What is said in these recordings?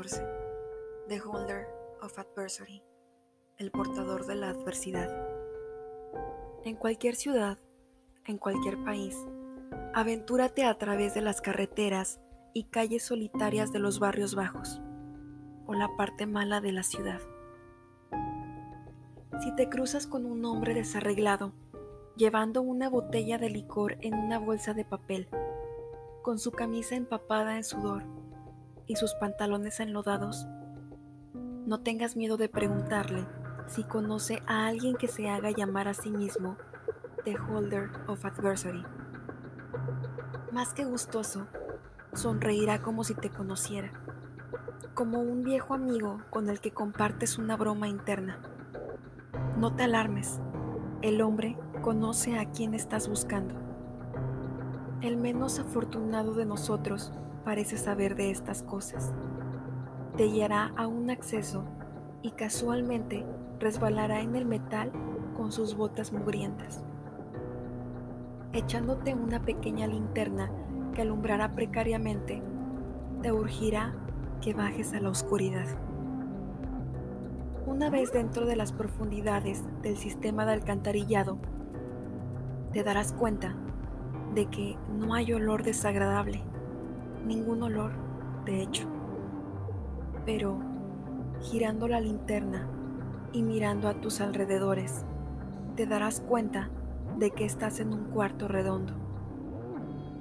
14. The Holder of Adversity. El portador de la adversidad. En cualquier ciudad, en cualquier país, aventúrate a través de las carreteras y calles solitarias de los barrios bajos o la parte mala de la ciudad. Si te cruzas con un hombre desarreglado, llevando una botella de licor en una bolsa de papel, con su camisa empapada en sudor y sus pantalones enlodados, no tengas miedo de preguntarle si conoce a alguien que se haga llamar a sí mismo The Holder of Adversity. Más que gustoso, sonreirá como si te conociera, como un viejo amigo con el que compartes una broma interna. No te alarmes, el hombre conoce a quien estás buscando. El menos afortunado de nosotros parece saber de estas cosas. Te guiará a un acceso y casualmente resbalará en el metal con sus botas mugrientas. Echándote una pequeña linterna que alumbrará precariamente, te urgirá que bajes a la oscuridad. Una vez dentro de las profundidades del sistema de alcantarillado, te darás cuenta de que no hay olor desagradable, ningún olor, de hecho. Pero girando la linterna y mirando a tus alrededores, te darás cuenta de que estás en un cuarto redondo.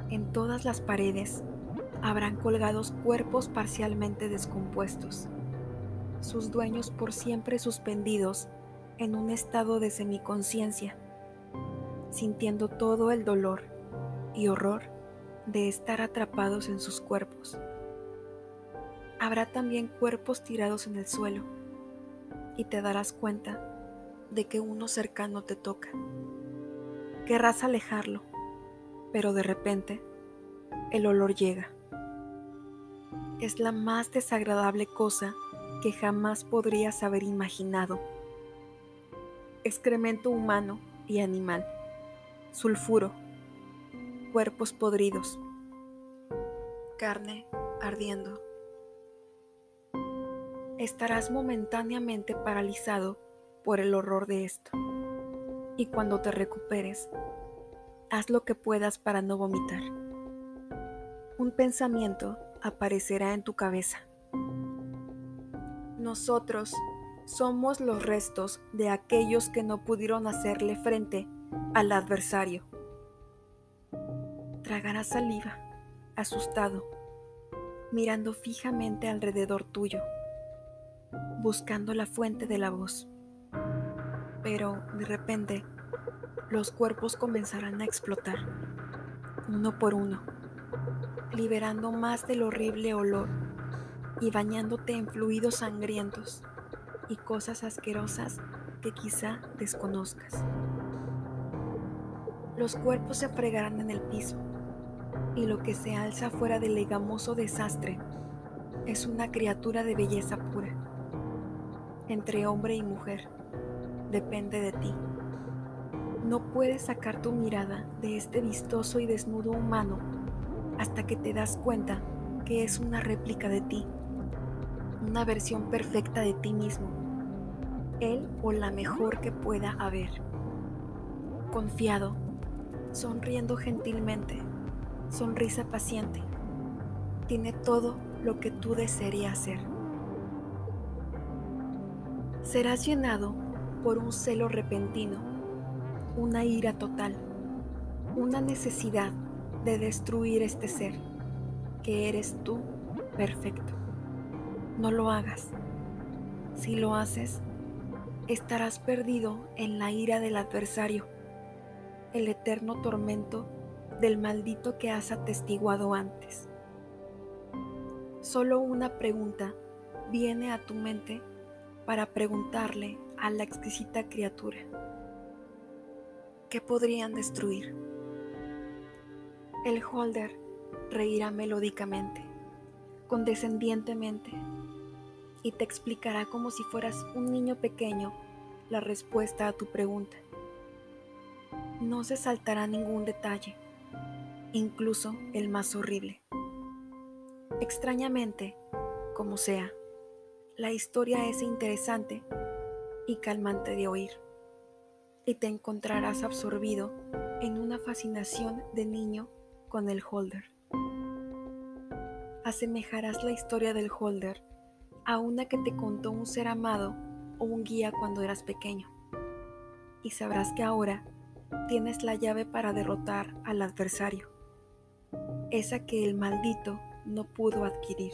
En todas las paredes habrán colgados cuerpos parcialmente descompuestos, sus dueños por siempre suspendidos en un estado de semiconciencia, sintiendo todo el dolor y horror de estar atrapados en sus cuerpos. Habrá también cuerpos tirados en el suelo y te darás cuenta de que uno cercano te toca. Querrás alejarlo, pero de repente el olor llega. Es la más desagradable cosa que jamás podrías haber imaginado. Excremento humano y animal, sulfuro, cuerpos podridos, carne ardiendo. Estarás momentáneamente paralizado por el horror de esto. Y cuando te recuperes, haz lo que puedas para no vomitar. Un pensamiento aparecerá en tu cabeza. Nosotros somos los restos de aquellos que no pudieron hacerle frente al adversario. Tragarás saliva, asustado, mirando fijamente alrededor tuyo, buscando la fuente de la voz. Pero de repente, los cuerpos comenzarán a explotar, uno por uno, liberando más del horrible olor y bañándote en fluidos sangrientos y cosas asquerosas que quizá desconozcas. Los cuerpos se fregarán en el piso y lo que se alza fuera del legamoso desastre es una criatura de belleza pura. Entre hombre y mujer, depende de ti. No puedes sacar tu mirada de este vistoso y desnudo humano hasta que te das cuenta que es una réplica de ti, una versión perfecta de ti mismo, él o la mejor que pueda haber. Confiado, sonriendo gentilmente, sonrisa paciente. Tiene todo lo que tú desearías ser. Serás llenado por un celo repentino, una ira total, una necesidad de destruir este ser, que eres tú perfecto. No lo hagas. Si lo haces, estarás perdido en la ira del adversario, el eterno tormento del maldito que has atestiguado antes. Solo una pregunta viene a tu mente para preguntarle a la exquisita criatura. ¿Qué podrían destruir? El holder reirá melódicamente, condescendientemente, y te explicará como si fueras un niño pequeño la respuesta a tu pregunta. No se saltará ningún detalle incluso el más horrible. Extrañamente, como sea, la historia es interesante y calmante de oír, y te encontrarás absorbido en una fascinación de niño con el holder. Asemejarás la historia del holder a una que te contó un ser amado o un guía cuando eras pequeño, y sabrás que ahora tienes la llave para derrotar al adversario, esa que el maldito no pudo adquirir.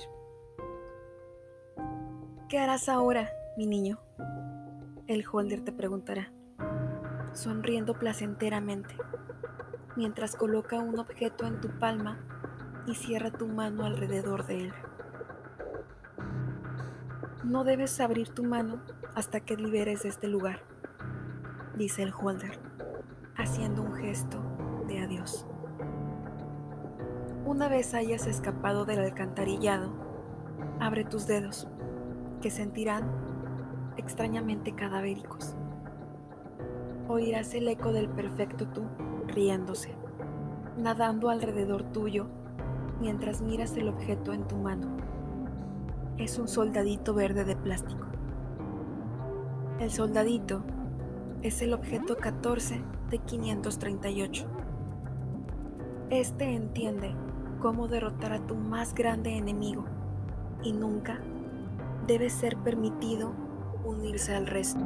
¿Qué harás ahora, mi niño? El holder te preguntará, sonriendo placenteramente, mientras coloca un objeto en tu palma y cierra tu mano alrededor de él. No debes abrir tu mano hasta que liberes este lugar, dice el holder, haciendo un gesto de adiós. Una vez hayas escapado del alcantarillado, abre tus dedos, que sentirán extrañamente cadavéricos. Oirás el eco del perfecto tú riéndose, nadando alrededor tuyo mientras miras el objeto en tu mano. Es un soldadito verde de plástico. El soldadito es el objeto 14 de 538. Este entiende cómo derrotar a tu más grande enemigo y nunca debe ser permitido unirse al resto.